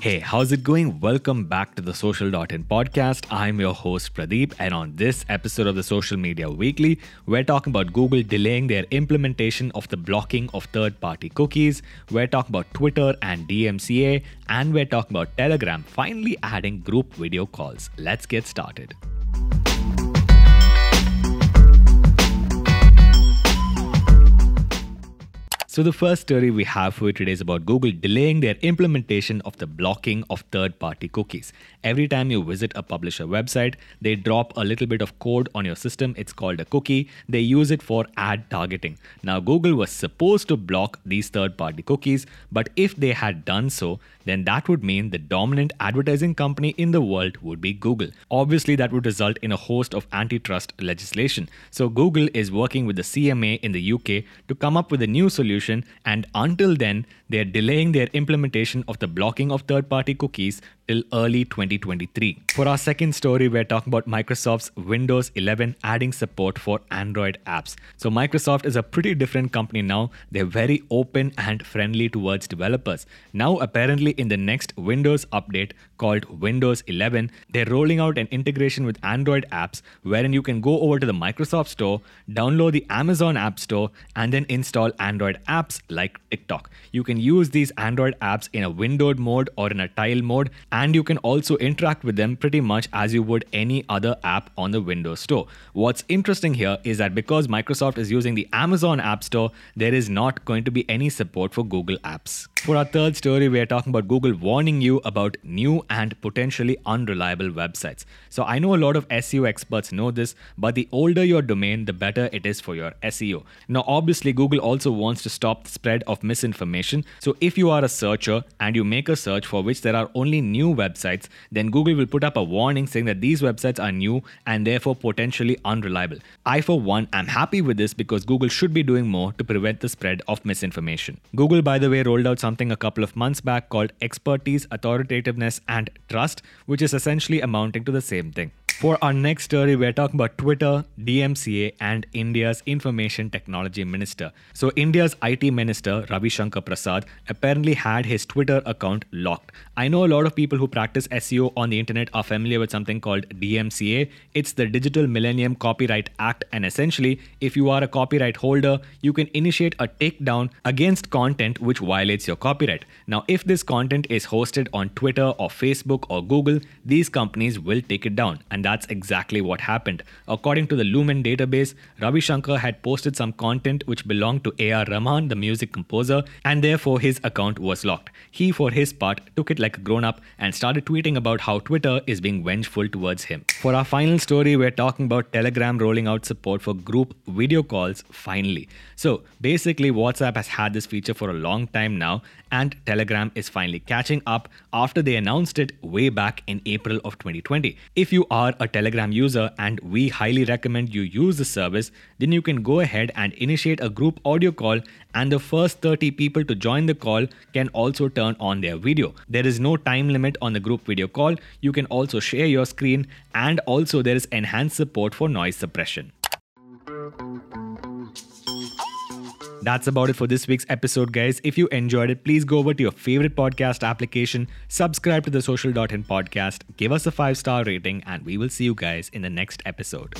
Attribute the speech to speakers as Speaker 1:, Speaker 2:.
Speaker 1: Hey, how's it going? Welcome back to the Social.in podcast. I'm your host Pradeep, and on this episode of the Social Media Weekly, we're talking about Google delaying their implementation of the blocking of third party cookies. We're talking about Twitter and DMCA, and we're talking about Telegram finally adding group video calls. Let's get started. So, the first story we have for you today is about Google delaying their implementation of the blocking of third party cookies. Every time you visit a publisher website, they drop a little bit of code on your system. It's called a cookie. They use it for ad targeting. Now, Google was supposed to block these third party cookies, but if they had done so, then that would mean the dominant advertising company in the world would be Google. Obviously, that would result in a host of antitrust legislation. So, Google is working with the CMA in the UK to come up with a new solution, and until then, they're delaying their implementation of the blocking of third party cookies till early 2023. For our second story, we're talking about Microsoft's Windows 11 adding support for Android apps. So, Microsoft is a pretty different company now. They're very open and friendly towards developers. Now, apparently, in the next Windows update called Windows 11, they're rolling out an integration with Android apps wherein you can go over to the Microsoft Store, download the Amazon App Store, and then install Android apps like TikTok. You can use these Android apps in a windowed mode or in a tile mode and you can also interact with them pretty much as you would any other app on the Windows Store. What's interesting here is that because Microsoft is using the Amazon App Store, there is not going to be any support for Google apps. For our third story, we are talking about Google warning you about new and potentially unreliable websites. So I know a lot of SEO experts know this, but the older your domain, the better it is for your SEO. Now, obviously, Google also wants to stop the spread of misinformation. So if you are a searcher and you make a search for which there are only new new websites, then Google will put up a warning saying that these websites are new and therefore potentially unreliable. I, for one, am happy with this because Google should be doing more to prevent the spread of misinformation. Google, by the way, rolled out something a couple of months back called Expertise, Authoritativeness, and Trust, which is essentially amounting to the same thing. For our next story, we're talking about Twitter, DMCA, and India's Information Technology Minister. So, India's IT Minister, Ravi Shankar Prasad, apparently had his Twitter account locked. I know a lot of people who practice SEO on the internet are familiar with something called DMCA. It's the Digital Millennium Copyright Act, and essentially, if you are a copyright holder, you can initiate a takedown against content which violates your copyright. Now, if this content is hosted on Twitter or Facebook or Google, these companies will take it down. And that's exactly what happened. According to the Lumen database, Ravi Shankar had posted some content which belonged to A.R. Rahman, the music composer, and therefore his account was locked. He, for his part, took it like a grown up and started tweeting about how Twitter is being vengeful towards him. For our final story, we're talking about Telegram rolling out support for group video calls finally. So basically, WhatsApp has had this feature for a long time now, and Telegram is finally catching up after they announced it way back in April of 2020. If you are a Telegram user and we highly recommend you use the service, then you can go ahead and initiate a group audio call, and the first 30 people to join the call can also turn on their video. There is no time limit on the group video call. You can also share your screen, and also there is enhanced support for noise suppression. That's about it for this week's episode, guys. If you enjoyed it, please go over to your favorite podcast application, subscribe to the Social.in podcast, give us a five star rating, and we will see you guys in the next episode.